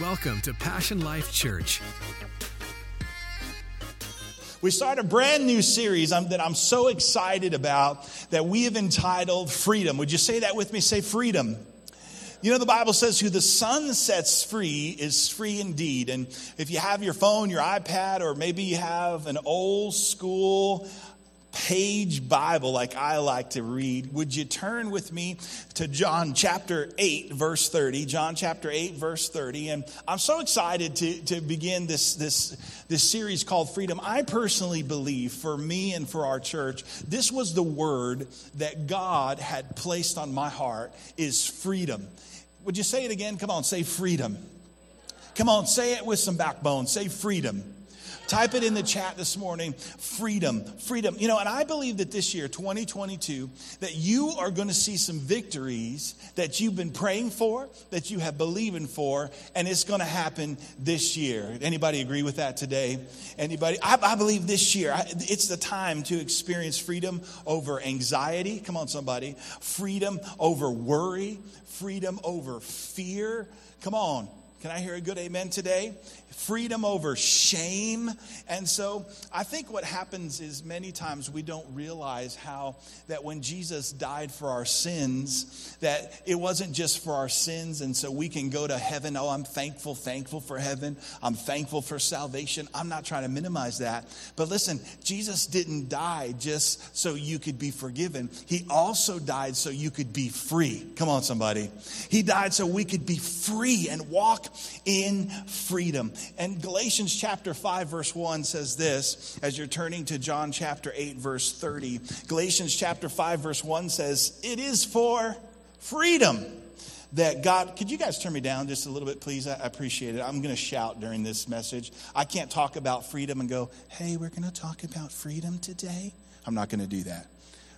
Welcome to Passion Life Church. We start a brand new series that I'm so excited about that we have entitled Freedom. Would you say that with me? Say freedom. You know, the Bible says, Who the son sets free is free indeed. And if you have your phone, your iPad, or maybe you have an old school page Bible like I like to read, would you turn with me to John chapter 8, verse 30? John chapter 8, verse 30. And I'm so excited to, to begin this, this, this series called Freedom. I personally believe for me and for our church, this was the word that God had placed on my heart is freedom. Would you say it again? Come on, say freedom. Come on, say it with some backbone. Say freedom. Type it in the chat this morning. Freedom, freedom. You know, and I believe that this year, 2022, that you are going to see some victories that you've been praying for, that you have believing for, and it's going to happen this year. Anybody agree with that today? Anybody? I, I believe this year, I, it's the time to experience freedom over anxiety. Come on, somebody. Freedom over worry, freedom over fear. Come on. Can I hear a good amen today? Freedom over shame. And so I think what happens is many times we don't realize how that when Jesus died for our sins, that it wasn't just for our sins, and so we can go to heaven. Oh, I'm thankful, thankful for heaven. I'm thankful for salvation. I'm not trying to minimize that. But listen, Jesus didn't die just so you could be forgiven. He also died so you could be free. Come on, somebody. He died so we could be free and walk in freedom. And Galatians chapter 5, verse 1 says this as you're turning to John chapter 8, verse 30. Galatians chapter 5, verse 1 says, It is for freedom that God, could you guys turn me down just a little bit, please? I appreciate it. I'm going to shout during this message. I can't talk about freedom and go, hey, we're going to talk about freedom today. I'm not going to do that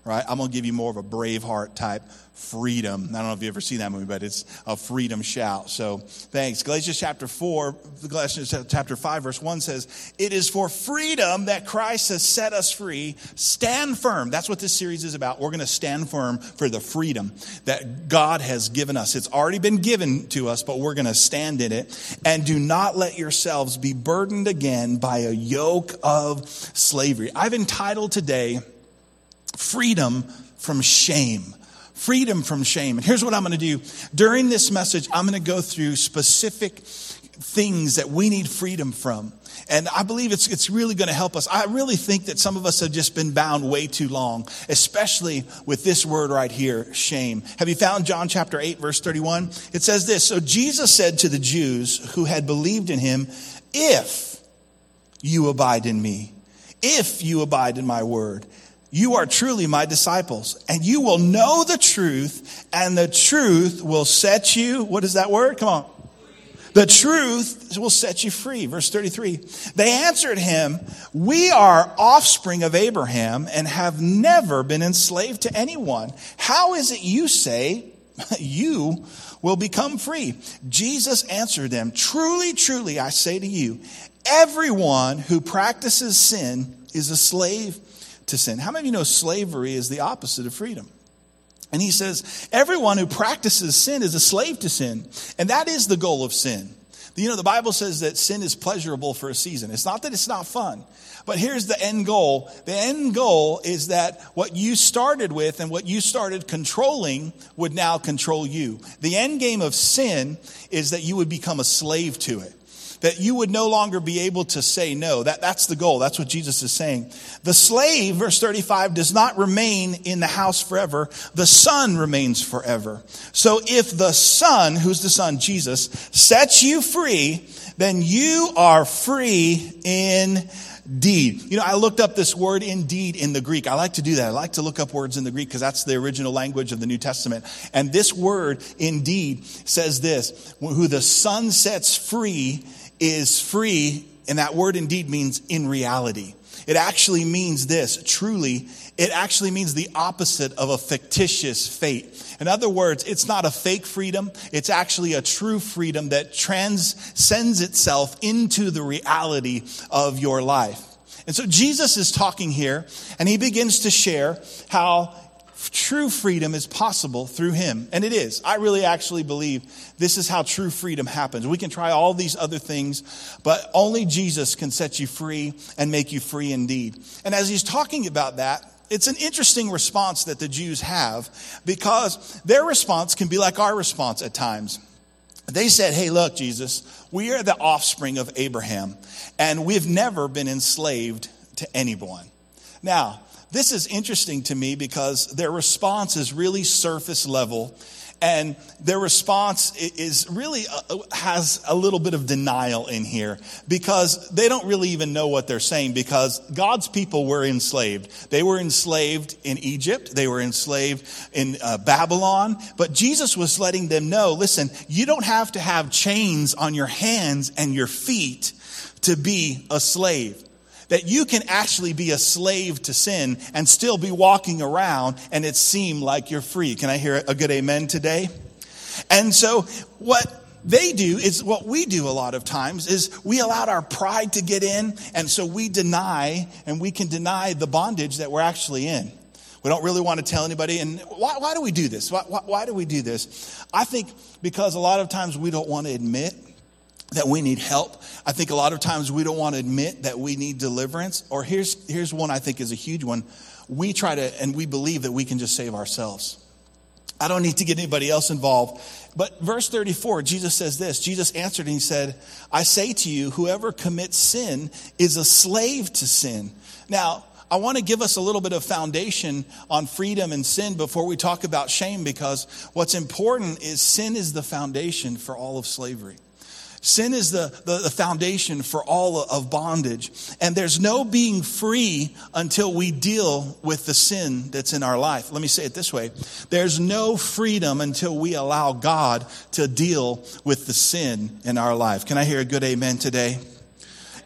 right? I'm going to give you more of a Braveheart type freedom. I don't know if you've ever seen that movie, but it's a freedom shout. So thanks. Galatians chapter 4, Galatians chapter 5, verse 1 says, It is for freedom that Christ has set us free. Stand firm. That's what this series is about. We're going to stand firm for the freedom that God has given us. It's already been given to us, but we're going to stand in it. And do not let yourselves be burdened again by a yoke of slavery. I've entitled today, freedom from shame. Freedom from shame. And here's what I'm going to do. During this message, I'm going to go through specific things that we need freedom from. And I believe it's, it's really going to help us. I really think that some of us have just been bound way too long, especially with this word right here, shame. Have you found John chapter 8, verse 31? It says this So Jesus said to the Jews who had believed in him, If you abide in me, if you abide in my word, you are truly my disciples, and you will know the truth, and the truth will set you. What is that word? Come on. The truth will set you free. Verse 33. They answered him, We are offspring of Abraham and have never been enslaved to anyone. How is it you say you will become free? Jesus answered them, Truly, truly, I say to you, everyone who practices sin is a slave to sin. How many of you know slavery is the opposite of freedom? And he says, everyone who practices sin is a slave to sin. And that is the goal of sin. You know, the Bible says that sin is pleasurable for a season. It's not that it's not fun, but here's the end goal. The end goal is that what you started with and what you started controlling would now control you. The end game of sin is that you would become a slave to it that you would no longer be able to say no. That, that's the goal. That's what Jesus is saying. The slave, verse 35, does not remain in the house forever. The son remains forever. So if the son, who's the son? Jesus, sets you free, then you are free indeed. You know, I looked up this word indeed in the Greek. I like to do that. I like to look up words in the Greek because that's the original language of the New Testament. And this word indeed says this, who the son sets free is free, and that word indeed means in reality. It actually means this truly, it actually means the opposite of a fictitious fate. In other words, it's not a fake freedom, it's actually a true freedom that transcends itself into the reality of your life. And so Jesus is talking here, and he begins to share how true freedom is possible through him. And it is. I really actually believe this is how true freedom happens. We can try all these other things, but only Jesus can set you free and make you free indeed. And as he's talking about that, it's an interesting response that the Jews have because their response can be like our response at times. They said, Hey, look, Jesus, we are the offspring of Abraham, and we've never been enslaved to anyone. Now, this is interesting to me because their response is really surface level and their response is really uh, has a little bit of denial in here because they don't really even know what they're saying because God's people were enslaved. They were enslaved in Egypt. They were enslaved in uh, Babylon. But Jesus was letting them know, listen, you don't have to have chains on your hands and your feet to be a slave that you can actually be a slave to sin and still be walking around and it seem like you're free. Can I hear a good amen today? And so what they do is what we do a lot of times is we allowed our pride to get in and so we deny and we can deny the bondage that we're actually in we don't really want to tell anybody and why, why do we do this why, why, why do we do this i think because a lot of times we don't want to admit that we need help. I think a lot of times we don't want to admit that we need deliverance. Or here's, here's one I think is a huge one. We try to, and we believe that we can just save ourselves. I don't need to get anybody else involved. But verse 34, Jesus says this Jesus answered and he said, I say to you, whoever commits sin is a slave to sin. Now, I want to give us a little bit of foundation on freedom and sin before we talk about shame because what's important is sin is the foundation for all of slavery. Sin is the, the, the, foundation for all of bondage. And there's no being free until we deal with the sin that's in our life. Let me say it this way there's no freedom until we allow God to deal with the sin in our life. Can I hear a good amen today?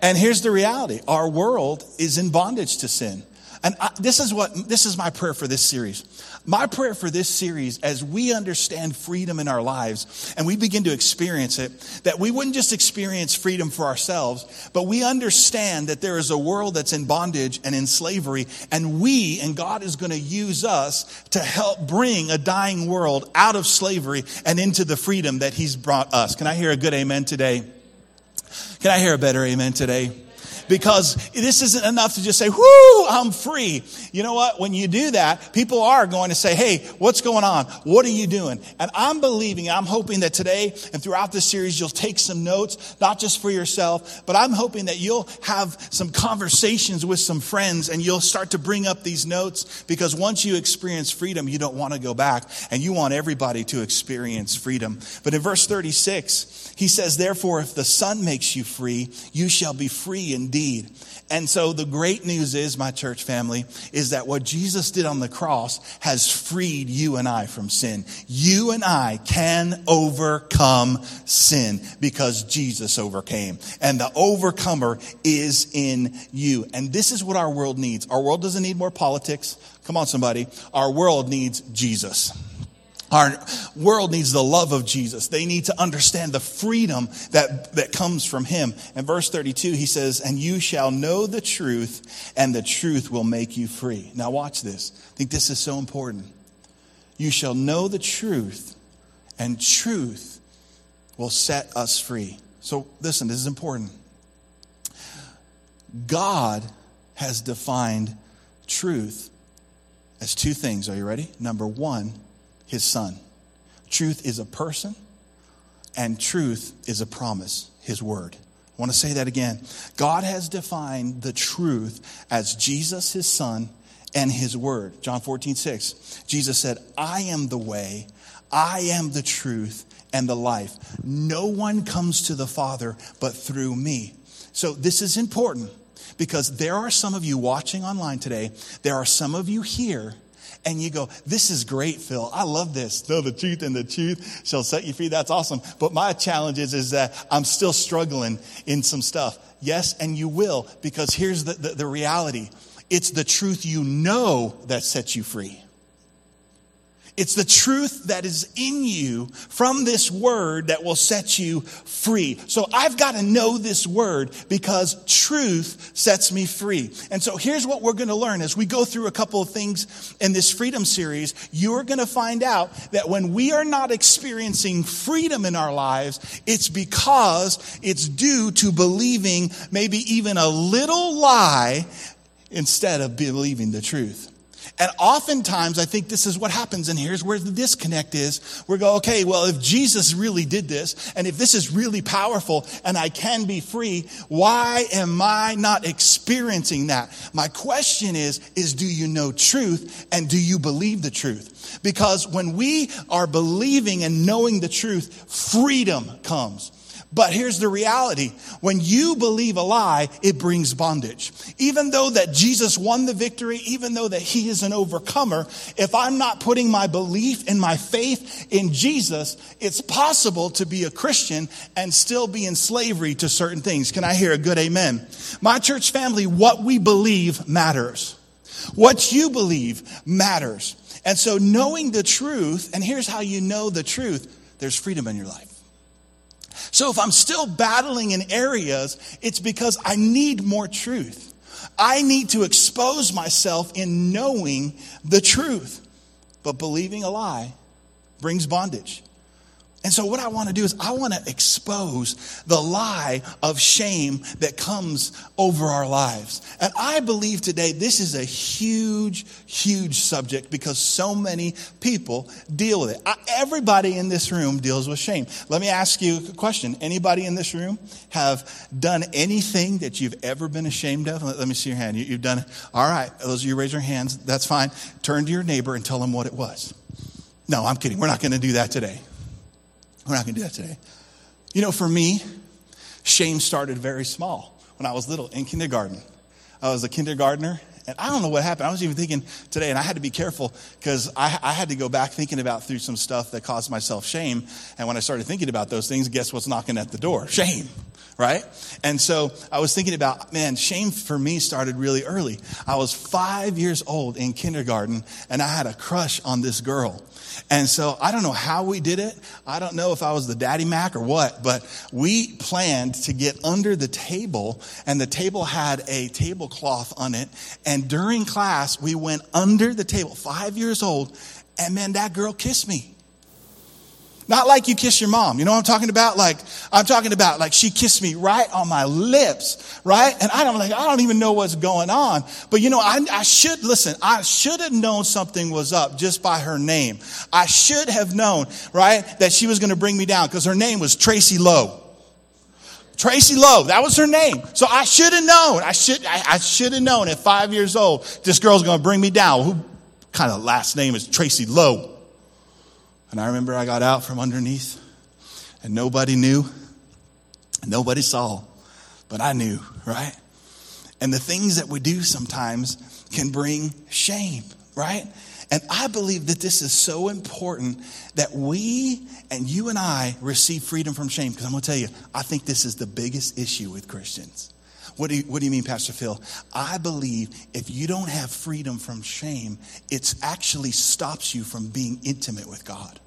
And here's the reality our world is in bondage to sin. And I, this is what this is my prayer for this series. My prayer for this series, as we understand freedom in our lives and we begin to experience it, that we wouldn't just experience freedom for ourselves, but we understand that there is a world that's in bondage and in slavery, and we and God is going to use us to help bring a dying world out of slavery and into the freedom that He's brought us. Can I hear a good amen today? Can I hear a better amen today? Because this isn't enough to just say, whoo, I'm free. You know what? When you do that, people are going to say, hey, what's going on? What are you doing? And I'm believing, I'm hoping that today and throughout this series, you'll take some notes, not just for yourself, but I'm hoping that you'll have some conversations with some friends and you'll start to bring up these notes because once you experience freedom, you don't want to go back and you want everybody to experience freedom. But in verse 36, he says, therefore, if the Son makes you free, you shall be free indeed indeed. And so the great news is, my church family, is that what Jesus did on the cross has freed you and I from sin. You and I can overcome sin because Jesus overcame. And the overcomer is in you. And this is what our world needs. Our world doesn't need more politics. Come on, somebody. Our world needs Jesus. Our world needs the love of Jesus. They need to understand the freedom that, that comes from him. In verse 32, he says, And you shall know the truth, and the truth will make you free. Now, watch this. I think this is so important. You shall know the truth, and truth will set us free. So, listen, this is important. God has defined truth as two things. Are you ready? Number one, his son. Truth is a person, and truth is a promise, his word. I want to say that again. God has defined the truth as Jesus, his son, and his word. John 14, 6. Jesus said, I am the way, I am the truth, and the life. No one comes to the Father but through me. So this is important because there are some of you watching online today, there are some of you here and you go, This is great, Phil. I love this. Know the truth, and the truth shall set you free. That's awesome. But my challenge is, is that I'm still struggling in some stuff. Yes, and you will, because here's the, the, the reality it's the truth you know that sets you free. It's the truth that is in you from this word that will set you free. So I've got to know this word because truth sets me free. And so here's what we're going to learn as we go through a couple of things in this freedom series. You're going to find out that when we are not experiencing freedom in our lives, it's because it's due to believing maybe even a little lie instead of believing the truth. And oftentimes, I think this is what happens, and here's where the disconnect is. We go, okay, well, if Jesus really did this, and if this is really powerful, and I can be free, why am I not experiencing that? My question is, is do you know truth, and do you believe the truth? Because when we are believing and knowing the truth, freedom comes. But here's the reality. When you believe a lie, it brings bondage. Even though that Jesus won the victory, even though that he is an overcomer, if I'm not putting my belief and my faith in Jesus, it's possible to be a Christian and still be in slavery to certain things. Can I hear a good amen? My church family, what we believe matters. What you believe matters. And so knowing the truth, and here's how you know the truth, there's freedom in your life. So if I'm still battling in areas, it's because I need more truth. I need to expose myself in knowing the truth. But believing a lie brings bondage. And so, what I want to do is, I want to expose the lie of shame that comes over our lives. And I believe today this is a huge, huge subject because so many people deal with it. I, everybody in this room deals with shame. Let me ask you a question. Anybody in this room have done anything that you've ever been ashamed of? Let, let me see your hand. You, you've done it. All right. Those of you raise your hands. That's fine. Turn to your neighbor and tell them what it was. No, I'm kidding. We're not going to do that today. We're not going to do that today. You know, for me, shame started very small when I was little in kindergarten. I was a kindergartner, and I don't know what happened. I was even thinking today, and I had to be careful because I, I, had to go back thinking about through some stuff that caused myself shame. And when I started thinking about those things, guess what's knocking at the door? Shame, right? And so I was thinking about, man, shame for me started really early. I was five years old in kindergarten, and I had a crush on this girl. And so I don't know how we did it. I don't know if I was the daddy Mac or what, but we planned to get under the table and the table had a tablecloth on it. And during class, we went under the table, five years old, and man, that girl kissed me. Not like you kiss your mom. You know what I'm talking about? Like, I'm talking about like she kissed me right on my lips, right? And I don't like, I don't even know what's going on. But you know, I, I should, listen, I should have known something was up just by her name. I should have known, right, that she was going to bring me down because her name was Tracy Lowe. Tracy Lowe, that was her name. So I should have known. I should, I, I should have known at five years old, this girl's going to bring me down. Who kind of last name is Tracy Lowe? And I remember I got out from underneath and nobody knew, nobody saw, but I knew, right? And the things that we do sometimes can bring shame, right? And I believe that this is so important that we and you and I receive freedom from shame. Because I'm going to tell you, I think this is the biggest issue with Christians. What do, you, what do you mean, Pastor Phil? I believe if you don't have freedom from shame, it actually stops you from being intimate with God.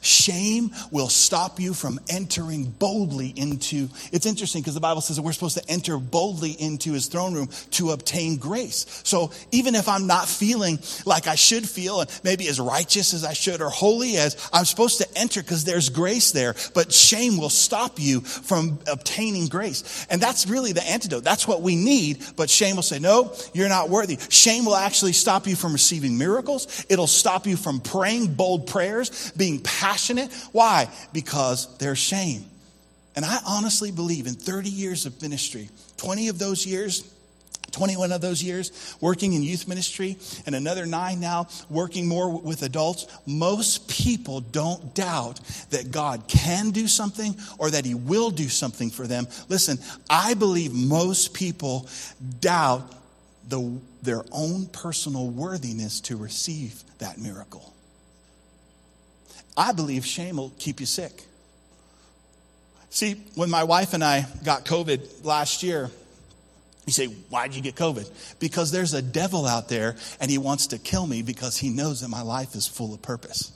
Shame will stop you from entering boldly into. It's interesting because the Bible says that we're supposed to enter boldly into his throne room to obtain grace. So even if I'm not feeling like I should feel, and maybe as righteous as I should or holy as I'm supposed to enter because there's grace there, but shame will stop you from obtaining grace. And that's really the antidote. That's what we need, but shame will say, no, you're not worthy. Shame will actually stop you from receiving miracles. It'll stop you from praying bold prayers, being passionate. Why? Because there's shame. And I honestly believe in 30 years of ministry, 20 of those years, 21 of those years working in youth ministry, and another nine now working more with adults, most people don't doubt that God can do something or that He will do something for them. Listen, I believe most people doubt the, their own personal worthiness to receive that miracle. I believe shame will keep you sick. See, when my wife and I got COVID last year, You say, Why'd you get COVID? Because there's a devil out there and he wants to kill me because he knows that my life is full of purpose.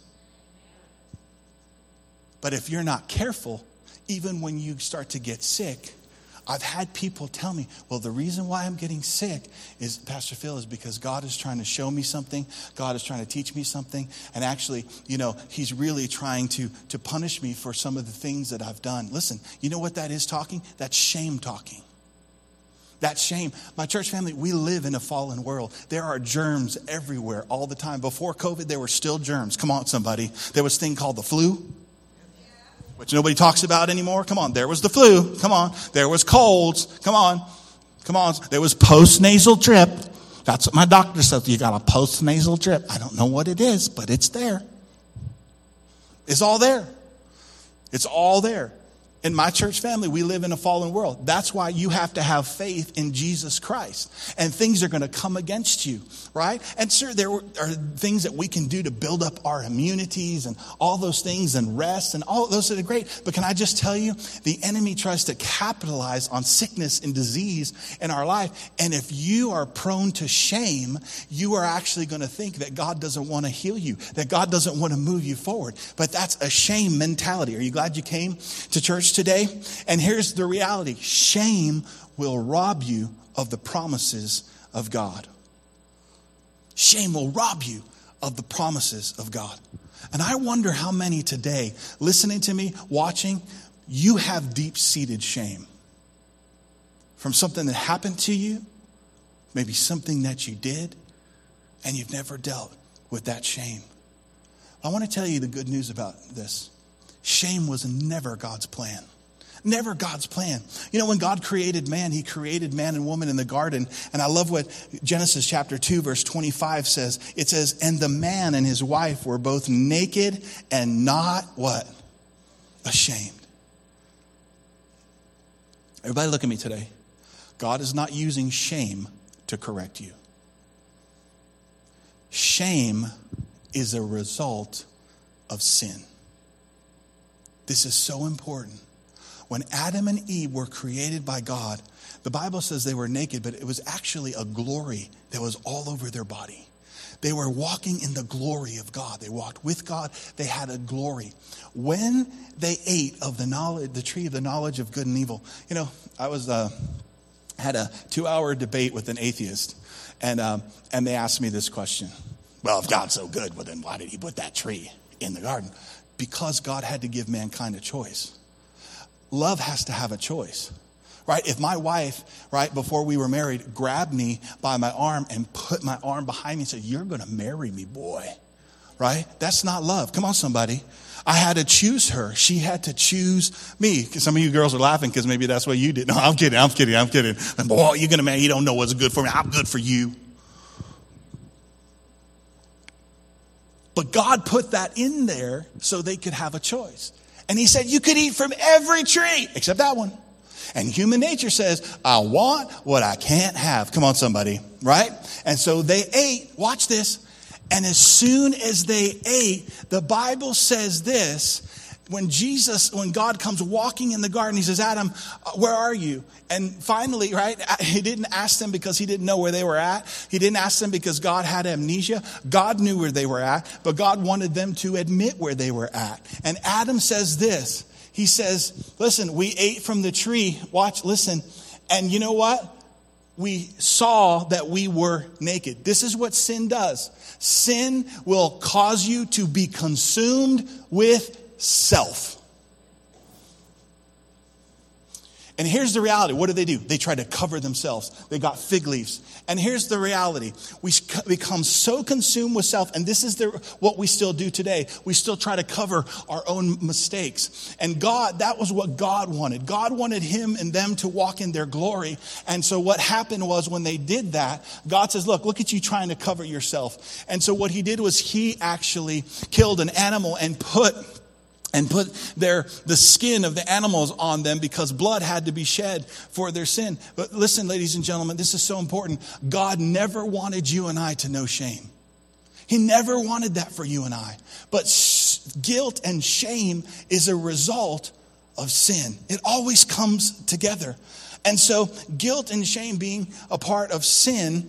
But if you're not careful, even when you start to get sick, I've had people tell me, well, the reason why I'm getting sick is, Pastor Phil, is because God is trying to show me something. God is trying to teach me something. And actually, you know, He's really trying to, to punish me for some of the things that I've done. Listen, you know what that is talking? That's shame talking. That shame. My church family, we live in a fallen world. There are germs everywhere all the time. Before COVID, there were still germs. Come on, somebody. There was a thing called the flu which nobody talks about anymore. Come on, there was the flu. Come on, there was colds. Come on, come on. There was post nasal drip. That's what my doctor said. You got a post nasal drip. I don't know what it is, but it's there. It's all there. It's all there in my church family, we live in a fallen world. That's why you have to have faith in Jesus Christ. And things are going to come against you, right? And sure, there are things that we can do to build up our immunities and all those things and rest and all those are great. But can I just tell you, the enemy tries to capitalize on sickness and disease in our life. And if you are prone to shame, you are actually going to think that God doesn't want to heal you, that God doesn't want to move you forward. But that's a shame mentality. Are you glad you came to church? Today? And here's the reality shame will rob you of the promises of God. Shame will rob you of the promises of God. And I wonder how many today, listening to me, watching, you have deep seated shame from something that happened to you, maybe something that you did, and you've never dealt with that shame. I want to tell you the good news about this. Shame was never God's plan. Never God's plan. You know, when God created man, he created man and woman in the garden. And I love what Genesis chapter 2, verse 25 says. It says, And the man and his wife were both naked and not what? Ashamed. Everybody, look at me today. God is not using shame to correct you. Shame is a result of sin. This is so important. When Adam and Eve were created by God, the Bible says they were naked, but it was actually a glory that was all over their body. They were walking in the glory of God. They walked with God. They had a glory. When they ate of the knowledge, the tree of the knowledge of good and evil, you know, I was uh, had a two-hour debate with an atheist, and um, and they asked me this question: Well, if God's so good, well then why did He put that tree in the garden? Because God had to give mankind a choice. Love has to have a choice. Right? If my wife, right, before we were married, grabbed me by my arm and put my arm behind me and said, You're going to marry me, boy. Right? That's not love. Come on, somebody. I had to choose her. She had to choose me. Some of you girls are laughing because maybe that's what you did. No, I'm kidding. I'm kidding. I'm kidding. Boy, you're going to marry. You don't know what's good for me. I'm good for you. But God put that in there so they could have a choice. And He said, You could eat from every tree except that one. And human nature says, I want what I can't have. Come on, somebody, right? And so they ate. Watch this. And as soon as they ate, the Bible says this when Jesus, when God comes walking in the garden, he says, Adam, uh, where are you? And finally, right, he didn't ask them because he didn't know where they were at. He didn't ask them because God had amnesia. God knew where they were at, but God wanted them to admit where they were at. And Adam says this. He says, listen, we ate from the tree. Watch, listen. And you know what? We saw that we were naked. This is what sin does. Sin will cause you to be consumed with self. And here's the reality. What do they do? They try to cover themselves. They got fig leaves. And here's the reality. We become so consumed with self, and this is the, what we still do today. We still try to cover our own mistakes. And God, that was what God wanted. God wanted him and them to walk in their glory. And so what happened was when they did that, God says, look, look at you trying to cover yourself. And so what he did was he actually killed an animal and put and put their the skin of the animals on them because blood had to be shed for their sin. But listen ladies and gentlemen this is so important. God never wanted you and i to know shame. He never wanted that for you and i. But sh- guilt and shame is a result of sin. It always comes together. And so, guilt and shame being a part of sin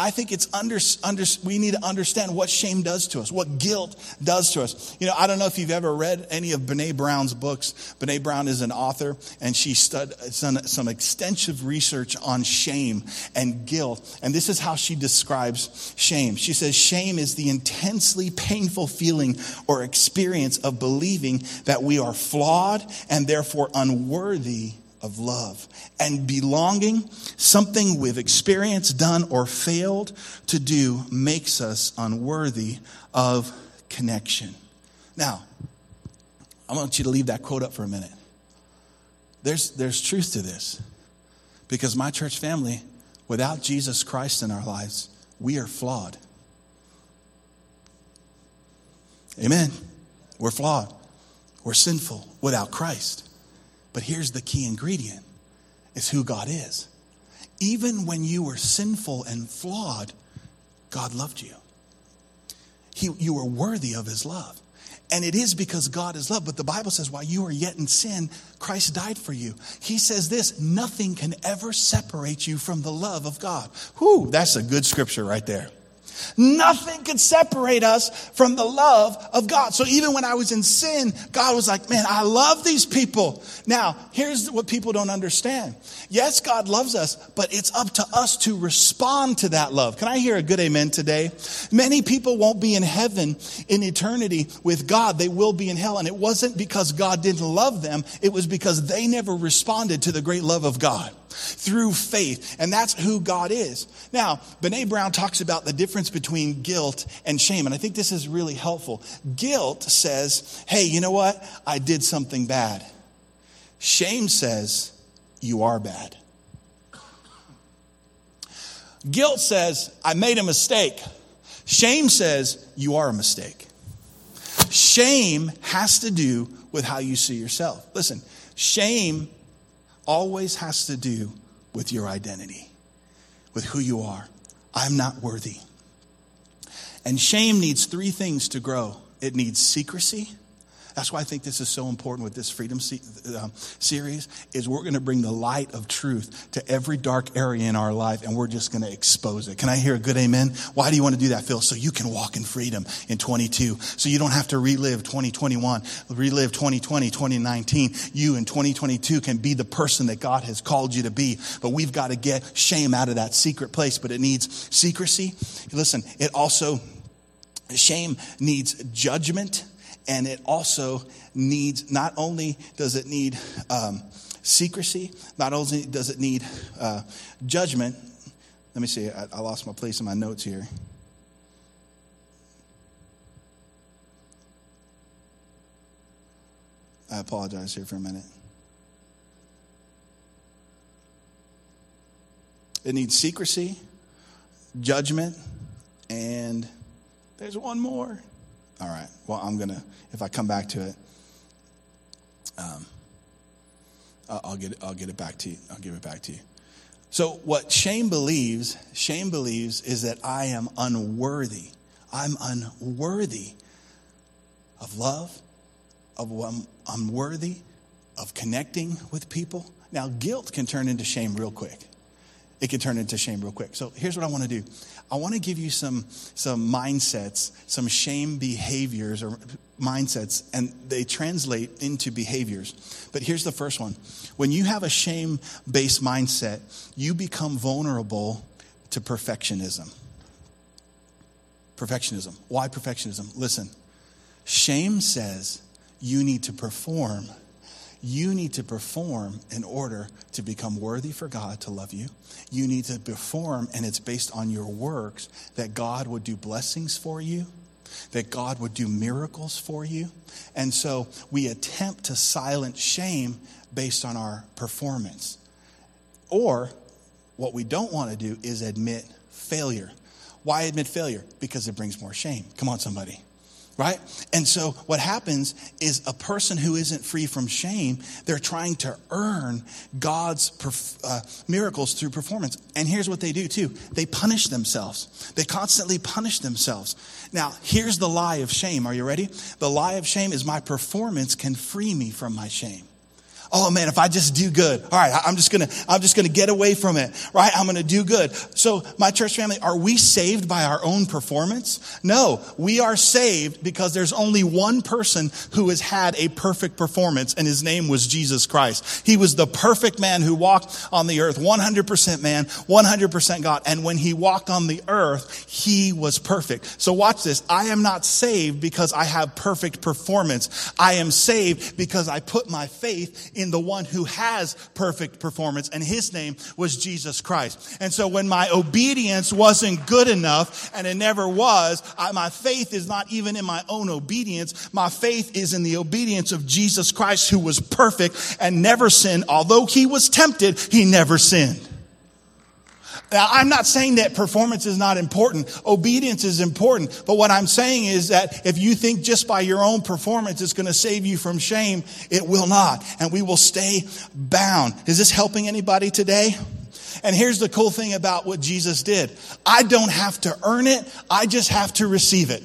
I think it's under, under, we need to understand what shame does to us, what guilt does to us. You know, I don't know if you've ever read any of Brene Brown's books. Brene Brown is an author, and she done some extensive research on shame and guilt. And this is how she describes shame. She says, Shame is the intensely painful feeling or experience of believing that we are flawed and therefore unworthy of love and belonging, something we've experienced, done, or failed to do, makes us unworthy of connection. Now, I want you to leave that quote up for a minute. There's, there's truth to this because my church family, without Jesus Christ in our lives, we are flawed. Amen. We're flawed. We're sinful without Christ. But here's the key ingredient is who God is. Even when you were sinful and flawed, God loved you. He, you were worthy of his love. And it is because God is love. But the Bible says, while you are yet in sin, Christ died for you. He says this nothing can ever separate you from the love of God. Whew, that's a good scripture right there. Nothing could separate us from the love of God. So even when I was in sin, God was like, man, I love these people. Now, here's what people don't understand. Yes, God loves us, but it's up to us to respond to that love. Can I hear a good amen today? Many people won't be in heaven in eternity with God. They will be in hell. And it wasn't because God didn't love them. It was because they never responded to the great love of God through faith. And that's who God is. Now, Brene Brown talks about the difference between guilt and shame. And I think this is really helpful. Guilt says, hey, you know what? I did something bad. Shame says, you are bad. Guilt says, I made a mistake. Shame says, you are a mistake. Shame has to do with how you see yourself. Listen, shame always has to do with your identity, with who you are. I'm not worthy. And shame needs three things to grow it needs secrecy, that's why I think this is so important with this freedom uh, series is we're going to bring the light of truth to every dark area in our life and we're just going to expose it. Can I hear a good amen? Why do you want to do that, Phil? So you can walk in freedom in 22. So you don't have to relive 2021, relive 2020, 2019. You in 2022 can be the person that God has called you to be. But we've got to get shame out of that secret place, but it needs secrecy. Listen, it also shame needs judgment and it also needs not only does it need um, secrecy not only does it need uh, judgment. Let me see I, I lost my place in my notes here. I apologize here for a minute. It needs secrecy judgment and there's one more all right. Well, I'm going to, if I come back to it, um, I'll get, I'll get it back to you. I'll give it back to you. So, what shame believes, shame believes is that I am unworthy. I'm unworthy of love, of I'm unworthy of connecting with people. Now, guilt can turn into shame real quick. It can turn into shame real quick. So, here's what I want to do I want to give you some, some mindsets, some shame behaviors or mindsets, and they translate into behaviors. But here's the first one when you have a shame based mindset, you become vulnerable to perfectionism. Perfectionism. Why perfectionism? Listen, shame says you need to perform you need to perform in order to become worthy for God to love you. You need to perform, and it's based on your works that God would do blessings for you, that God would do miracles for you. And so we attempt to silence shame based on our performance. Or what we don't want to do is admit failure. Why admit failure? Because it brings more shame. Come on, somebody right? And so what happens is a person who isn't free from shame, they're trying to earn God's perf- uh, miracles through performance. And here's what they do too they punish themselves, they constantly punish themselves. Now, here's the lie of shame. Are you ready? The lie of shame is my performance can free me from my shame. Oh man, if I just do good, all right, I'm just gonna, I'm just gonna get away from it, right? I'm gonna do good. So, my church family, are we saved by our own performance? No, we are saved because there's only one person who has had a perfect performance, and his name was Jesus Christ. He was the perfect man who walked on the earth, 100% man, 100% God. And when he walked on the earth, he was perfect. So, watch this. I am not saved because I have perfect performance. I am saved because I put my faith the one who has perfect performance, and his name was Jesus Christ. And so when my obedience wasn't good enough, and it never was, I, my faith is not even in my own obedience. My faith is in the obedience of Jesus Christ, who was perfect and never sinned. Although he was tempted, he never sinned. Now, I'm not saying that performance is not important. Obedience is important. But what I'm saying is that if you think just by your own performance it's going to save you from shame, it will not. And we will stay bound. Is this helping anybody today? And here's the cool thing about what Jesus did. I don't have to earn it. I just have to receive it.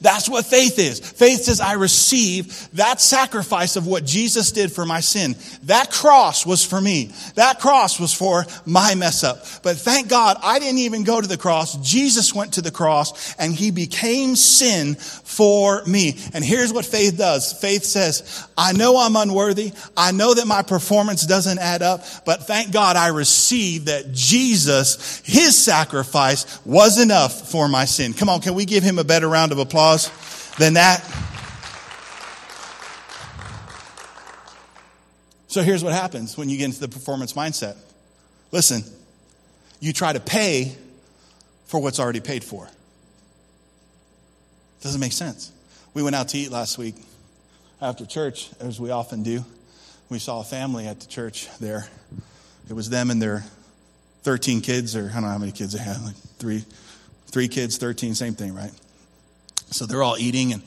That's what faith is. Faith says, I receive that sacrifice of what Jesus did for my sin. That cross was for me. That cross was for my mess up. But thank God I didn't even go to the cross. Jesus went to the cross and he became sin for me. And here's what faith does. Faith says, I know I'm unworthy. I know that my performance doesn't add up, but thank God I received that Jesus, his sacrifice was enough for my sin. Come on, can we give him a better round of applause? Applause than that. So here's what happens when you get into the performance mindset. Listen, you try to pay for what's already paid for. Doesn't make sense. We went out to eat last week after church, as we often do. We saw a family at the church there. It was them and their 13 kids, or I don't know how many kids they had, like three, three kids, 13, same thing, right? So they're all eating, and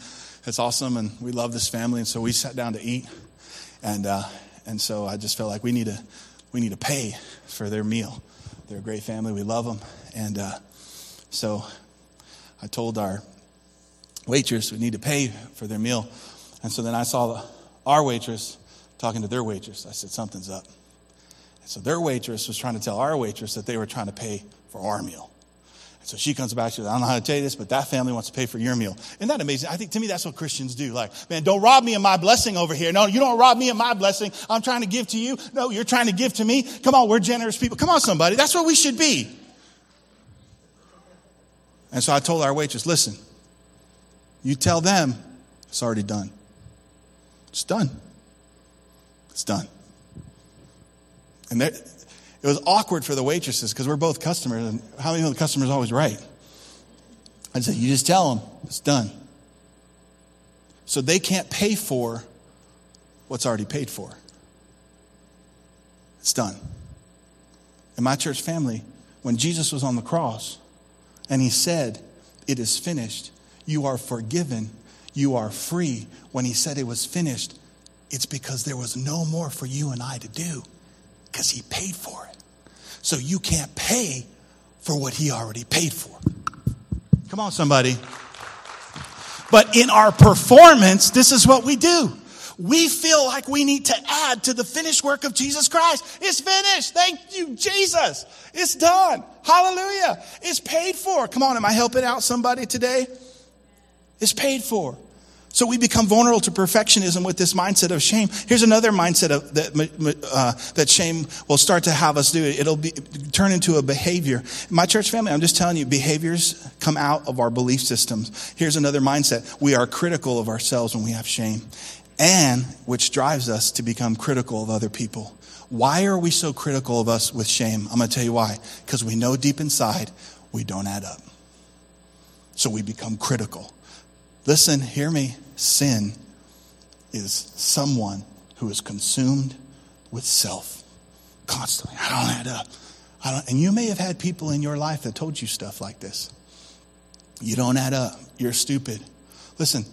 it's awesome, and we love this family. And so we sat down to eat, and uh, and so I just felt like we need to we need to pay for their meal. They're a great family. We love them, and uh, so I told our waitress we need to pay for their meal. And so then I saw our waitress talking to their waitress. I said something's up. And so their waitress was trying to tell our waitress that they were trying to pay for our meal. So she comes back, she says, I don't know how to tell you this, but that family wants to pay for your meal. Isn't that amazing? I think to me that's what Christians do. Like, man, don't rob me of my blessing over here. No, you don't rob me of my blessing. I'm trying to give to you. No, you're trying to give to me. Come on, we're generous people. Come on, somebody. That's what we should be. And so I told our waitress, listen, you tell them it's already done. It's done. It's done. And it was awkward for the waitresses because we're both customers, and how many of the customers always right? I said, you just tell them it's done. So they can't pay for what's already paid for. It's done. In my church family, when Jesus was on the cross and he said, It is finished, you are forgiven, you are free. When he said it was finished, it's because there was no more for you and I to do because he paid for it. So you can't pay for what he already paid for. Come on, somebody. But in our performance, this is what we do. We feel like we need to add to the finished work of Jesus Christ. It's finished. Thank you, Jesus. It's done. Hallelujah. It's paid for. Come on, am I helping out somebody today? It's paid for. So we become vulnerable to perfectionism with this mindset of shame. Here's another mindset of, that, uh, that shame will start to have us do. It'll be, turn into a behavior. My church family, I'm just telling you, behaviors come out of our belief systems. Here's another mindset. We are critical of ourselves when we have shame, and which drives us to become critical of other people. Why are we so critical of us with shame? I'm going to tell you why. Because we know deep inside we don't add up. So we become critical. Listen, hear me. Sin is someone who is consumed with self constantly. I don't add up. I don't, and you may have had people in your life that told you stuff like this. You don't add up. You're stupid. Listen,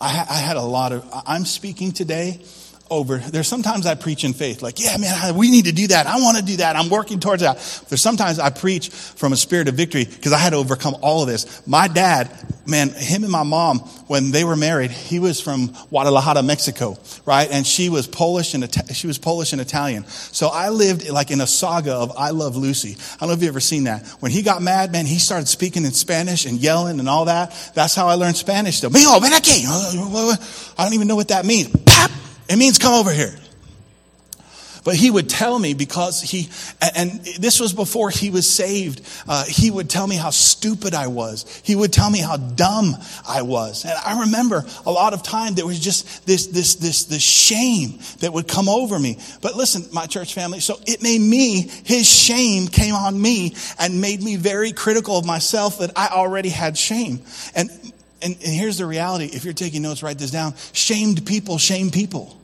I, I had a lot of, I'm speaking today over. There's sometimes I preach in faith, like, yeah, man, we need to do that. I want to do that. I'm working towards that. There's sometimes I preach from a spirit of victory because I had to overcome all of this. My dad, man, him and my mom, when they were married, he was from Guadalajara, Mexico, right? And she was Polish and she was Polish and Italian. So I lived like in a saga of I Love Lucy. I don't know if you've ever seen that. When he got mad, man, he started speaking in Spanish and yelling and all that. That's how I learned Spanish. Though, Mijo, oh, ven aquí. I can't. I don't even know what that means. It means come over here. But he would tell me because he, and this was before he was saved, uh, he would tell me how stupid I was. He would tell me how dumb I was. And I remember a lot of time there was just this, this, this, this shame that would come over me. But listen, my church family, so it made me, his shame came on me and made me very critical of myself that I already had shame. And, and, and here's the reality. If you're taking notes, write this down. Shamed people shame people.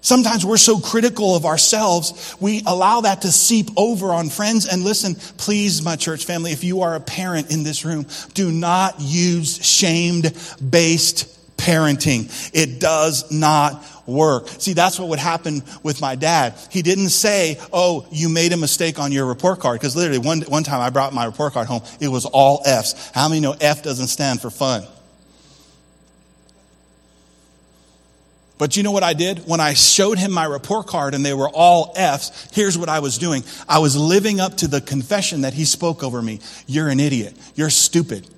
Sometimes we're so critical of ourselves, we allow that to seep over on friends. And listen, please, my church family, if you are a parent in this room, do not use shamed based parenting. It does not work. See, that's what would happen with my dad. He didn't say, Oh, you made a mistake on your report card. Because literally, one, one time I brought my report card home, it was all F's. How many know F doesn't stand for fun? But you know what I did? When I showed him my report card and they were all F's, here's what I was doing. I was living up to the confession that he spoke over me. You're an idiot. You're stupid.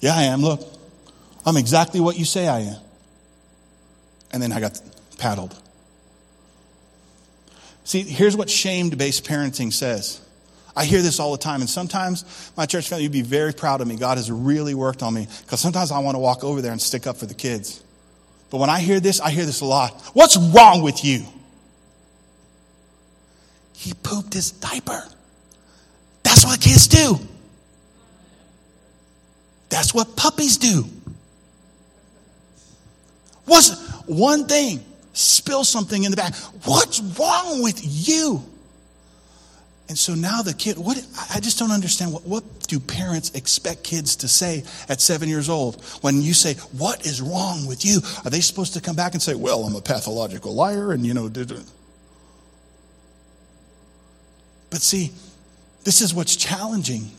Yeah, I am. Look, I'm exactly what you say I am. And then I got paddled. See, here's what shamed based parenting says. I hear this all the time, and sometimes my church family would be very proud of me. God has really worked on me because sometimes I want to walk over there and stick up for the kids. But when I hear this, I hear this a lot. What's wrong with you? He pooped his diaper. That's what kids do. That's what puppies do. What's one thing? Spill something in the back. What's wrong with you? And so now the kid, what, I just don't understand. What, what do parents expect kids to say at seven years old? When you say, What is wrong with you? Are they supposed to come back and say, Well, I'm a pathological liar and, you know, did. But see, this is what's challenging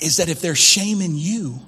is that if there's shame in you,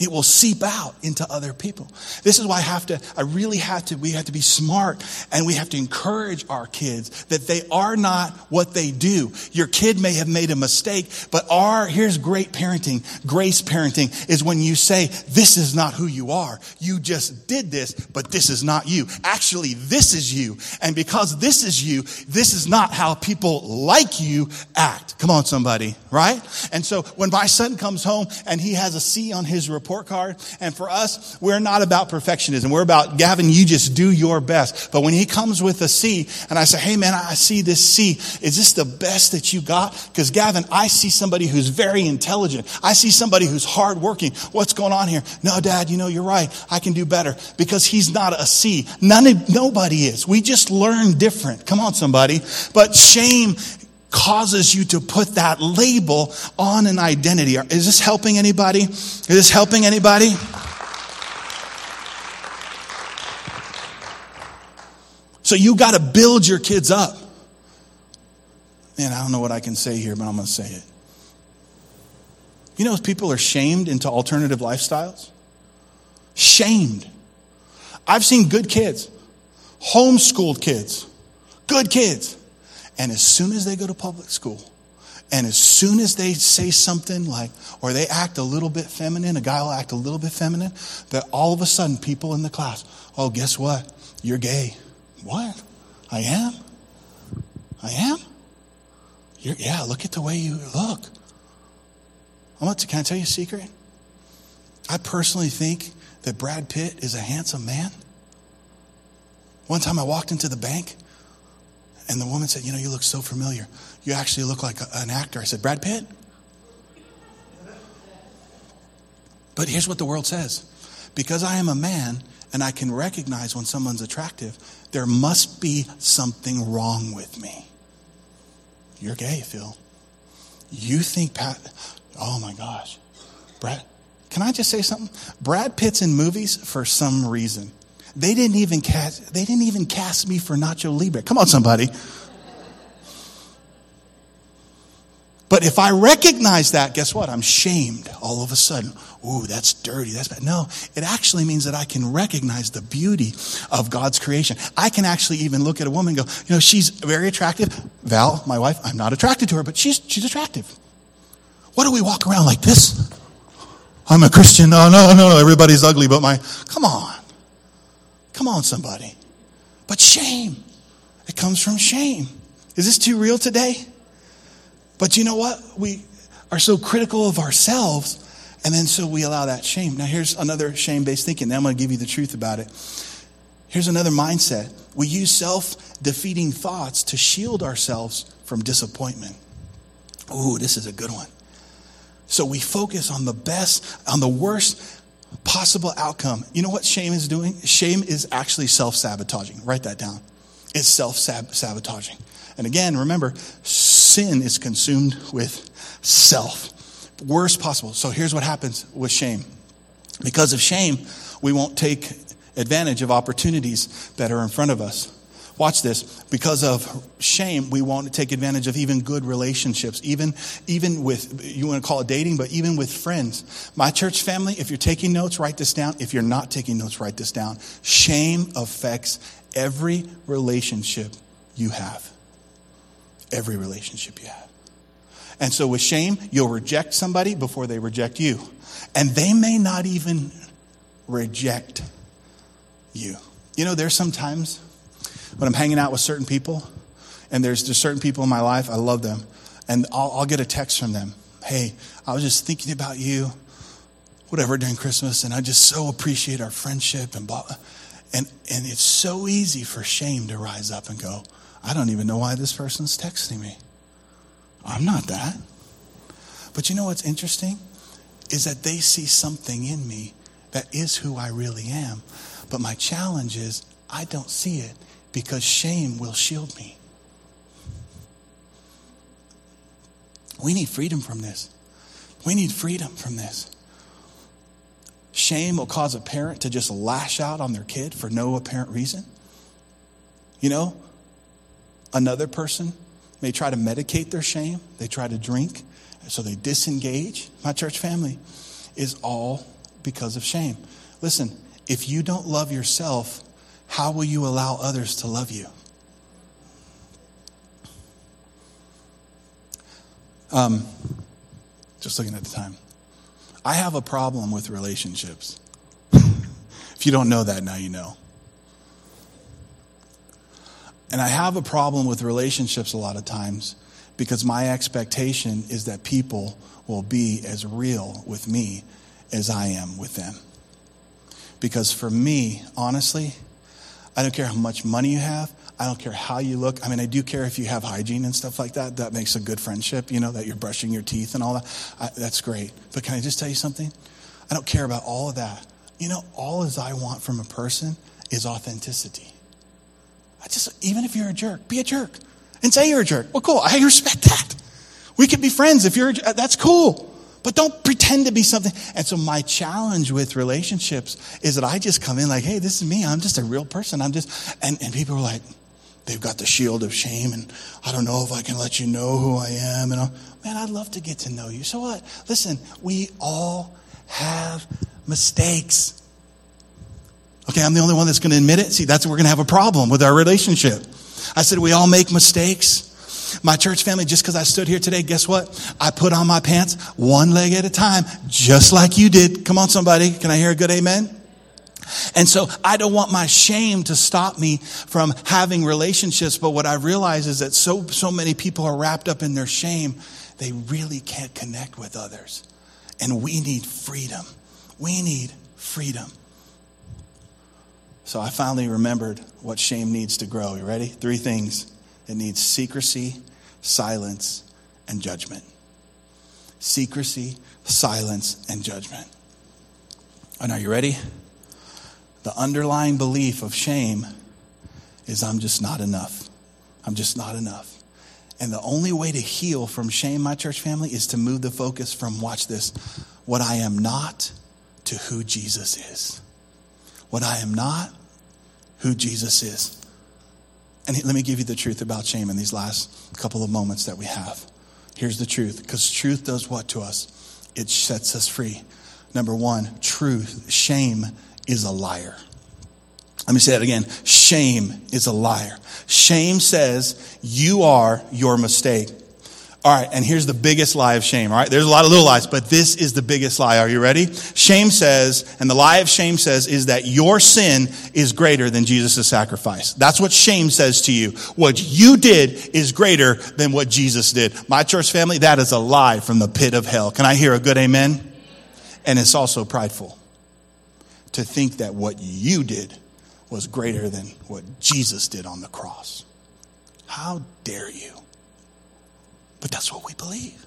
it will seep out into other people. This is why I have to, I really have to, we have to be smart and we have to encourage our kids that they are not what they do. Your kid may have made a mistake, but our, here's great parenting, grace parenting is when you say, this is not who you are. You just did this, but this is not you. Actually, this is you. And because this is you, this is not how people like you act. Come on, somebody, right? And so when my son comes home and he has a C on his report, report card. And for us, we're not about perfectionism. We're about, Gavin, you just do your best. But when he comes with a C and I say, hey man, I see this C. Is this the best that you got? Because Gavin, I see somebody who's very intelligent. I see somebody who's hardworking. What's going on here? No, dad, you know, you're right. I can do better because he's not a C. None of, nobody is. We just learn different. Come on, somebody. But shame causes you to put that label on an identity. Is this helping anybody? Is this helping anybody? So you got to build your kids up. Man, I don't know what I can say here, but I'm going to say it. You know, people are shamed into alternative lifestyles. Shamed. I've seen good kids, homeschooled kids, good kids and as soon as they go to public school, and as soon as they say something like, or they act a little bit feminine, a guy will act a little bit feminine, that all of a sudden people in the class, oh, guess what? You're gay. What? I am? I am? You're, yeah, look at the way you look. I'm about to, can I tell you a secret? I personally think that Brad Pitt is a handsome man. One time I walked into the bank and the woman said, You know, you look so familiar. You actually look like a, an actor. I said, Brad Pitt? But here's what the world says because I am a man and I can recognize when someone's attractive, there must be something wrong with me. You're gay, Phil. You think Pat, oh my gosh. Brad, can I just say something? Brad Pitt's in movies for some reason. They didn't even cast, they didn't even cast me for Nacho Libre. Come on, somebody. But if I recognize that, guess what? I'm shamed all of a sudden. Ooh, that's dirty. That's bad. No, it actually means that I can recognize the beauty of God's creation. I can actually even look at a woman and go, you know, she's very attractive. Val, my wife, I'm not attracted to her, but she's, she's attractive. What do we walk around like this? I'm a Christian. No, no, no, no. Everybody's ugly, but my, come on. Come on, somebody. But shame. It comes from shame. Is this too real today? But you know what? We are so critical of ourselves, and then so we allow that shame. Now, here's another shame based thinking. Now, I'm going to give you the truth about it. Here's another mindset. We use self defeating thoughts to shield ourselves from disappointment. Ooh, this is a good one. So we focus on the best, on the worst possible outcome. You know what shame is doing? Shame is actually self sabotaging. Write that down. It's self sabotaging. And again, remember, sin is consumed with self. Worst possible. So here's what happens with shame. Because of shame, we won't take advantage of opportunities that are in front of us. Watch this. Because of shame, we won't take advantage of even good relationships, even, even with, you want to call it dating, but even with friends. My church family, if you're taking notes, write this down. If you're not taking notes, write this down. Shame affects every relationship you have every relationship you have. And so with shame, you'll reject somebody before they reject you. And they may not even reject you. You know, there's sometimes when I'm hanging out with certain people, and there's just certain people in my life, I love them, and I'll, I'll get a text from them. Hey, I was just thinking about you, whatever, during Christmas, and I just so appreciate our friendship and blah. And, and it's so easy for shame to rise up and go, I don't even know why this person's texting me. I'm not that. But you know what's interesting? Is that they see something in me that is who I really am. But my challenge is I don't see it because shame will shield me. We need freedom from this. We need freedom from this. Shame will cause a parent to just lash out on their kid for no apparent reason. You know, Another person may try to medicate their shame, they try to drink, so they disengage. My church family is all because of shame. Listen, if you don't love yourself, how will you allow others to love you? Um, just looking at the time. I have a problem with relationships. if you don't know that, now you know. And I have a problem with relationships a lot of times because my expectation is that people will be as real with me as I am with them. Because for me, honestly, I don't care how much money you have. I don't care how you look. I mean, I do care if you have hygiene and stuff like that. That makes a good friendship, you know, that you're brushing your teeth and all that. I, that's great. But can I just tell you something? I don't care about all of that. You know, all as I want from a person is authenticity. I just, even if you're a jerk, be a jerk and say you're a jerk. Well, cool. I respect that. We can be friends if you're, that's cool. But don't pretend to be something. And so my challenge with relationships is that I just come in like, hey, this is me. I'm just a real person. I'm just, and, and people are like, they've got the shield of shame and I don't know if I can let you know who I am. And I'm, man, I'd love to get to know you. So what? Listen, we all have mistakes. Okay, I'm the only one that's going to admit it. See, that's we're going to have a problem with our relationship. I said, we all make mistakes. My church family, just because I stood here today, guess what? I put on my pants one leg at a time, just like you did. Come on, somebody. Can I hear a good amen? And so I don't want my shame to stop me from having relationships. But what I realize is that so, so many people are wrapped up in their shame, they really can't connect with others. And we need freedom. We need freedom. So I finally remembered what shame needs to grow. You ready? Three things it needs secrecy, silence, and judgment. Secrecy, silence, and judgment. And are you ready? The underlying belief of shame is I'm just not enough. I'm just not enough. And the only way to heal from shame, my church family, is to move the focus from, watch this, what I am not to who Jesus is. What I am not who Jesus is. And let me give you the truth about shame in these last couple of moments that we have. Here's the truth because truth does what to us? It sets us free. Number one, truth, shame is a liar. Let me say that again. Shame is a liar. Shame says you are your mistake. All right, and here's the biggest lie of shame. All right, there's a lot of little lies, but this is the biggest lie. Are you ready? Shame says, and the lie of shame says, is that your sin is greater than Jesus' sacrifice. That's what shame says to you. What you did is greater than what Jesus did. My church family, that is a lie from the pit of hell. Can I hear a good amen? And it's also prideful to think that what you did was greater than what Jesus did on the cross. How dare you? But that's what we believe.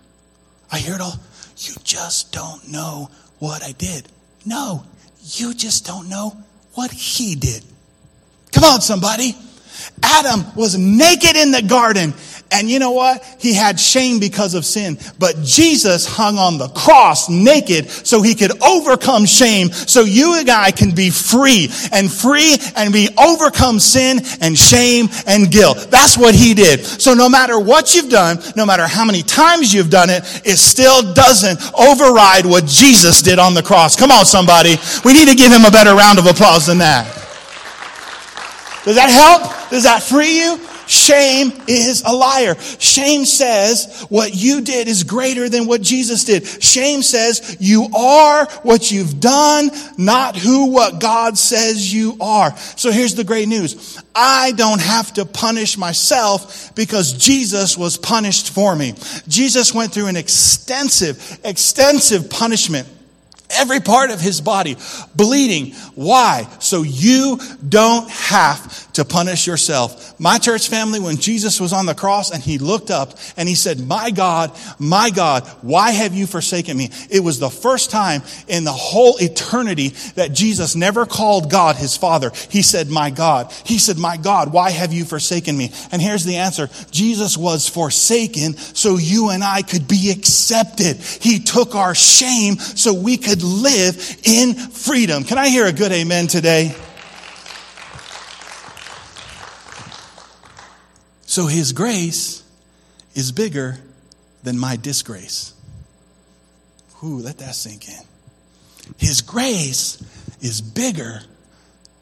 I hear it all. You just don't know what I did. No, you just don't know what he did. Come on, somebody. Adam was naked in the garden and you know what? He had shame because of sin. But Jesus hung on the cross naked so he could overcome shame. So you and I can be free and free and be overcome sin and shame and guilt. That's what he did. So no matter what you've done, no matter how many times you've done it, it still doesn't override what Jesus did on the cross. Come on, somebody. We need to give him a better round of applause than that. Does that help? Does that free you? Shame is a liar. Shame says what you did is greater than what Jesus did. Shame says you are what you've done, not who what God says you are. So here's the great news. I don't have to punish myself because Jesus was punished for me. Jesus went through an extensive, extensive punishment every part of his body bleeding. Why? So you don't have to punish yourself. My church family, when Jesus was on the cross and he looked up and he said, My God, my God, why have you forsaken me? It was the first time in the whole eternity that Jesus never called God his father. He said, My God. He said, My God, why have you forsaken me? And here's the answer Jesus was forsaken so you and I could be accepted. He took our shame so we could live in freedom. Can I hear a good amen today? So his grace is bigger than my disgrace. Ooh, let that sink in. His grace is bigger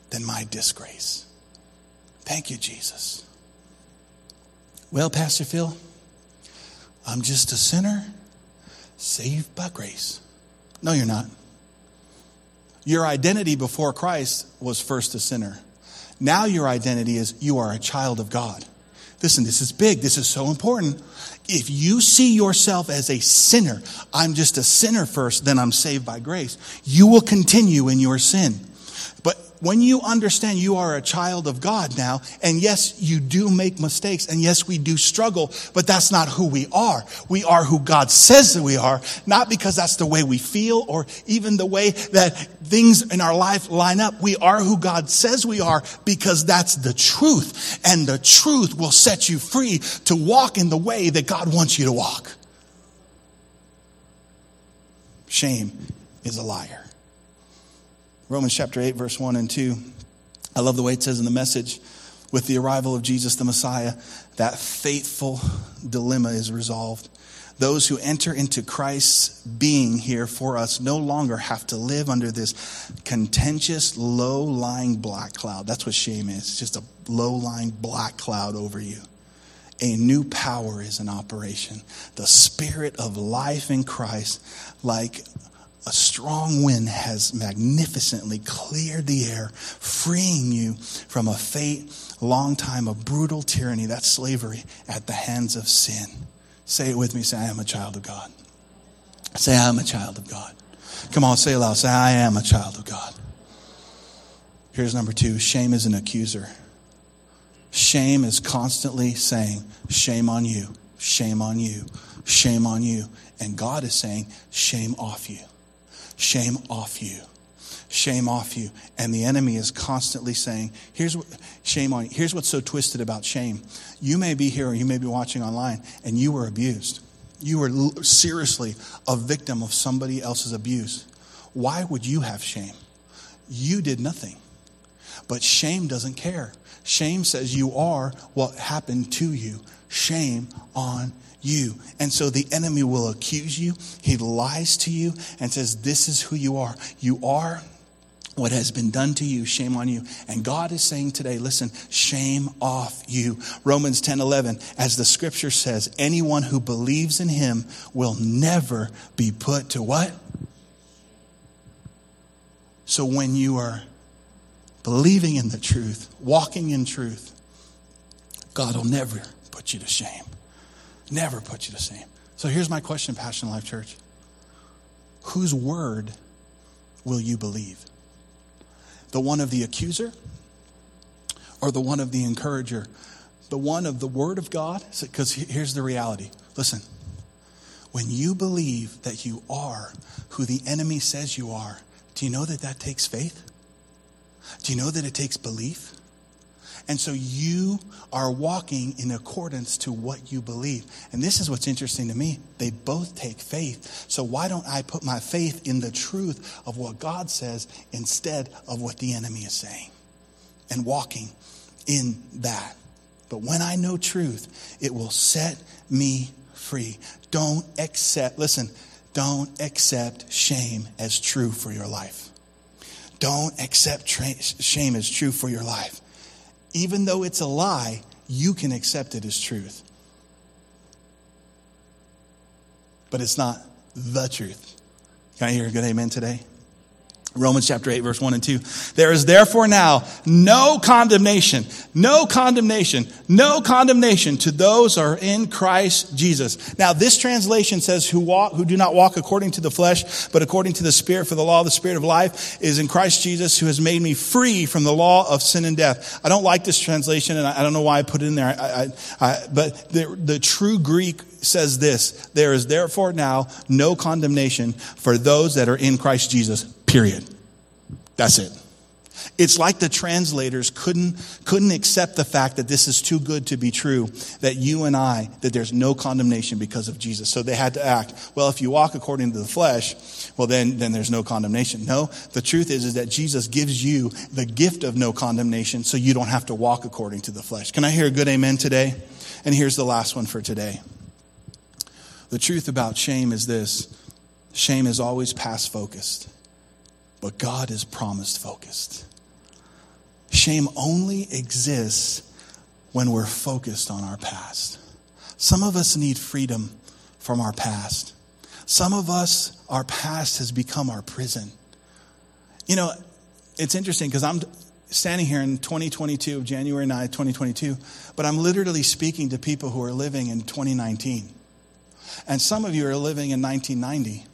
than my disgrace. Thank you, Jesus. Well, Pastor Phil, I'm just a sinner saved by grace. No, you're not. Your identity before Christ was first a sinner. Now your identity is you are a child of God. Listen, this is big. This is so important. If you see yourself as a sinner, I'm just a sinner first, then I'm saved by grace, you will continue in your sin when you understand you are a child of God now, and yes, you do make mistakes, and yes, we do struggle, but that's not who we are. We are who God says that we are, not because that's the way we feel or even the way that things in our life line up. We are who God says we are because that's the truth, and the truth will set you free to walk in the way that God wants you to walk. Shame is a liar. Romans chapter 8, verse 1 and 2. I love the way it says in the message with the arrival of Jesus the Messiah, that fateful dilemma is resolved. Those who enter into Christ's being here for us no longer have to live under this contentious, low lying black cloud. That's what shame is. It's just a low lying black cloud over you. A new power is in operation. The spirit of life in Christ, like a strong wind has magnificently cleared the air, freeing you from a fate, long time of brutal tyranny, that's slavery, at the hands of sin. Say it with me. Say, I am a child of God. Say, I am a child of God. Come on, say it loud. Say, I am a child of God. Here's number two shame is an accuser. Shame is constantly saying, Shame on you, shame on you, shame on you. And God is saying, Shame off you. Shame off you. Shame off you. And the enemy is constantly saying, here's what, shame on you. Here's what's so twisted about shame. You may be here or you may be watching online and you were abused. You were seriously a victim of somebody else's abuse. Why would you have shame? You did nothing. But shame doesn't care. Shame says you are what happened to you. Shame on you. And so the enemy will accuse you. He lies to you and says, This is who you are. You are what has been done to you, shame on you. And God is saying today, listen, shame off you. Romans 10 11, as the scripture says, anyone who believes in him will never be put to what? So when you are believing in the truth, walking in truth, God will never put you to shame. Never put you to shame. So here's my question, Passion Life Church. Whose word will you believe? The one of the accuser or the one of the encourager? The one of the word of God? Because here's the reality. Listen, when you believe that you are who the enemy says you are, do you know that that takes faith? Do you know that it takes belief? And so you are walking in accordance to what you believe. And this is what's interesting to me. They both take faith. So why don't I put my faith in the truth of what God says instead of what the enemy is saying? And walking in that. But when I know truth, it will set me free. Don't accept, listen, don't accept shame as true for your life. Don't accept tra- shame as true for your life even though it's a lie, you can accept it as truth. But it's not the truth. Can I hear a good amen today? Romans chapter 8, verse 1 and 2. There is therefore now no condemnation, no condemnation, no condemnation to those who are in Christ Jesus. Now, this translation says, who, walk, who do not walk according to the flesh, but according to the Spirit, for the law of the Spirit of life is in Christ Jesus, who has made me free from the law of sin and death. I don't like this translation, and I don't know why I put it in there, I, I, I, but the, the true Greek says this There is therefore now no condemnation for those that are in Christ Jesus Period. That's it. It's like the translators couldn't, couldn't accept the fact that this is too good to be true, that you and I, that there's no condemnation because of Jesus. So they had to act, well, if you walk according to the flesh, well, then, then there's no condemnation. No, the truth is, is that Jesus gives you the gift of no condemnation so you don't have to walk according to the flesh. Can I hear a good amen today? And here's the last one for today. The truth about shame is this shame is always past focused but God is promised focused. Shame only exists when we're focused on our past. Some of us need freedom from our past. Some of us, our past has become our prison. You know, it's interesting because I'm standing here in 2022, January 9th, 2022, but I'm literally speaking to people who are living in 2019. And some of you are living in 1990,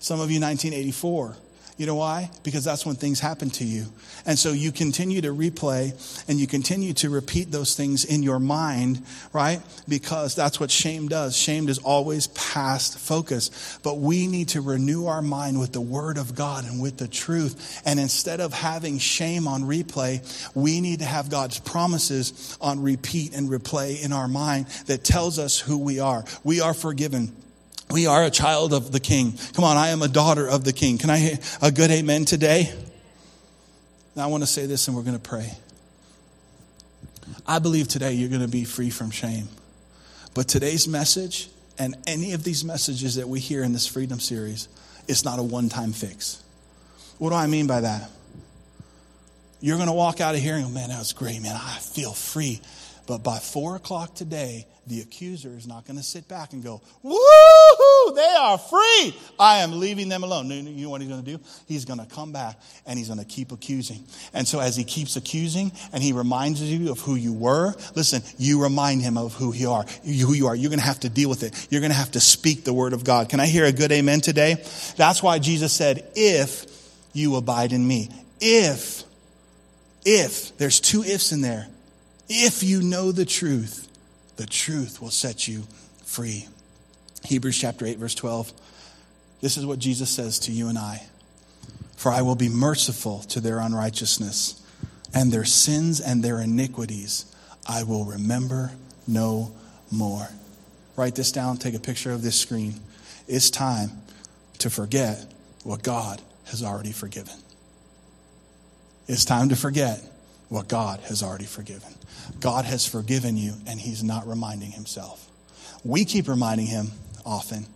some of you 1984. You know why? Because that's when things happen to you. And so you continue to replay and you continue to repeat those things in your mind, right? Because that's what shame does. Shame is always past focus. But we need to renew our mind with the Word of God and with the truth. And instead of having shame on replay, we need to have God's promises on repeat and replay in our mind that tells us who we are. We are forgiven. We are a child of the king. Come on, I am a daughter of the king. Can I hear a good amen today? Now, I want to say this and we're going to pray. I believe today you're going to be free from shame. But today's message and any of these messages that we hear in this freedom series is not a one time fix. What do I mean by that? You're going to walk out of here and go, man, that was great, man. I feel free. But by four o'clock today, the accuser is not going to sit back and go, woohoo, they are free. I am leaving them alone. You know what he's going to do? He's going to come back and he's going to keep accusing. And so as he keeps accusing and he reminds you of who you were, listen, you remind him of who you are, who you are. You're going to have to deal with it. You're going to have to speak the word of God. Can I hear a good amen today? That's why Jesus said, if you abide in me, if, if, there's two ifs in there. If you know the truth, the truth will set you free. Hebrews chapter 8, verse 12. This is what Jesus says to you and I For I will be merciful to their unrighteousness, and their sins and their iniquities I will remember no more. Write this down, take a picture of this screen. It's time to forget what God has already forgiven. It's time to forget what God has already forgiven. God has forgiven you, and He's not reminding Himself. We keep reminding Him often,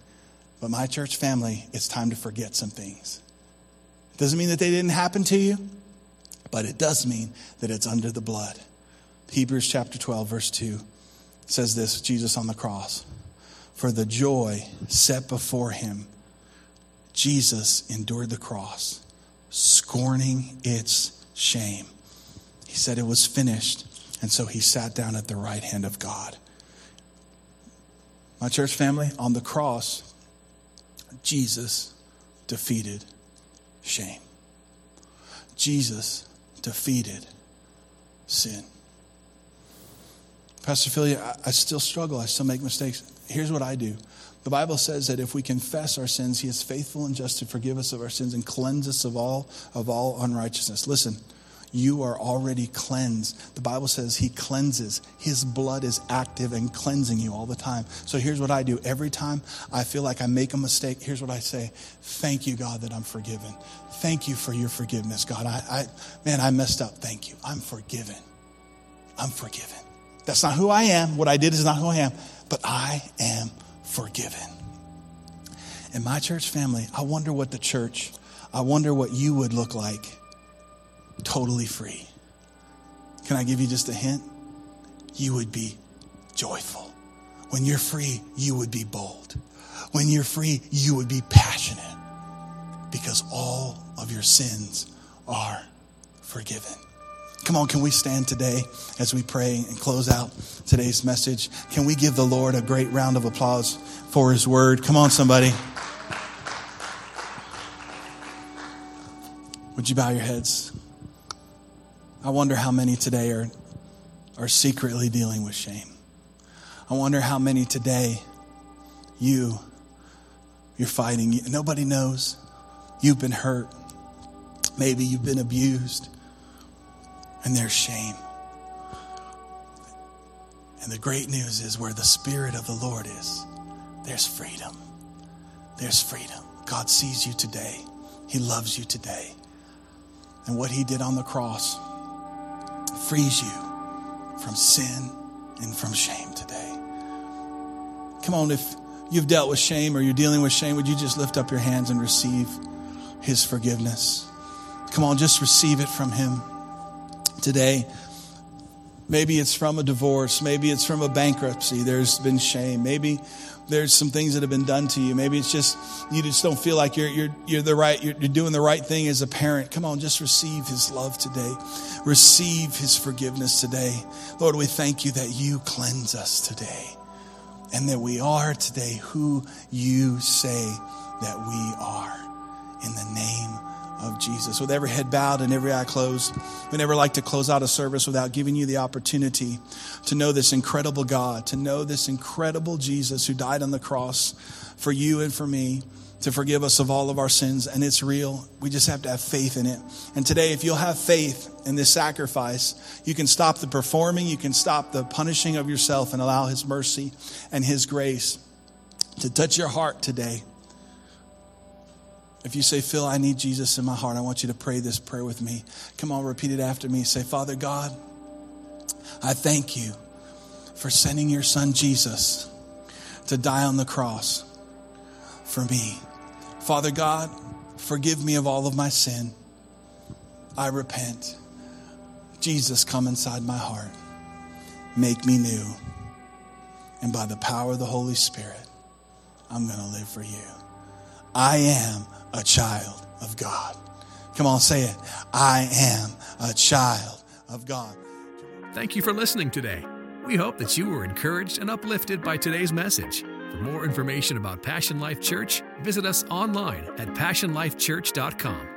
but my church family, it's time to forget some things. It doesn't mean that they didn't happen to you, but it does mean that it's under the blood. Hebrews chapter 12, verse 2 says this Jesus on the cross. For the joy set before him, Jesus endured the cross, scorning its shame. He said it was finished, and so he sat down at the right hand of God. My church family, on the cross, Jesus defeated shame. Jesus defeated sin. Pastor Philly, I, I still struggle. I still make mistakes. Here's what I do. The Bible says that if we confess our sins, He is faithful and just to forgive us of our sins and cleanse us of all of all unrighteousness. Listen, you are already cleansed. The Bible says He cleanses. His blood is active and cleansing you all the time. So here's what I do. Every time I feel like I make a mistake, here's what I say Thank you, God, that I'm forgiven. Thank you for your forgiveness, God. I, I man, I messed up. Thank you. I'm forgiven. I'm forgiven. That's not who I am. What I did is not who I am, but I am forgiven. In my church family, I wonder what the church, I wonder what you would look like totally free. Can I give you just a hint? You would be joyful. When you're free, you would be bold. When you're free, you would be passionate because all of your sins are forgiven. Come on, can we stand today as we pray and close out today's message? Can we give the Lord a great round of applause for his word? Come on, somebody. Would you bow your heads? I wonder how many today are, are secretly dealing with shame. I wonder how many today you, you're fighting. Nobody knows. You've been hurt. Maybe you've been abused and there's shame. And the great news is where the Spirit of the Lord is, there's freedom. There's freedom. God sees you today, He loves you today. And what He did on the cross frees you from sin and from shame today. Come on, if you've dealt with shame or you're dealing with shame, would you just lift up your hands and receive His forgiveness? Come on, just receive it from Him today. Maybe it's from a divorce. Maybe it's from a bankruptcy. There's been shame. Maybe there's some things that have been done to you. Maybe it's just you just don't feel like you're you're you're the right you're, you're doing the right thing as a parent. Come on, just receive His love today. Receive His forgiveness today. Lord, we thank you that you cleanse us today, and that we are today who you say that we are. In the name of Jesus. With every head bowed and every eye closed, we never like to close out a service without giving you the opportunity to know this incredible God, to know this incredible Jesus who died on the cross for you and for me to forgive us of all of our sins, and it's real. We just have to have faith in it. And today, if you'll have faith in this sacrifice, you can stop the performing, you can stop the punishing of yourself, and allow His mercy and His grace to touch your heart today. If you say, Phil, I need Jesus in my heart, I want you to pray this prayer with me. Come on, repeat it after me. Say, Father God, I thank you for sending your son Jesus to die on the cross for me. Father God, forgive me of all of my sin. I repent. Jesus, come inside my heart. Make me new. And by the power of the Holy Spirit, I'm going to live for you. I am a child of God. Come on, say it. I am a child of God. Thank you for listening today. We hope that you were encouraged and uplifted by today's message. For more information about Passion Life Church, visit us online at passionlifechurch.com.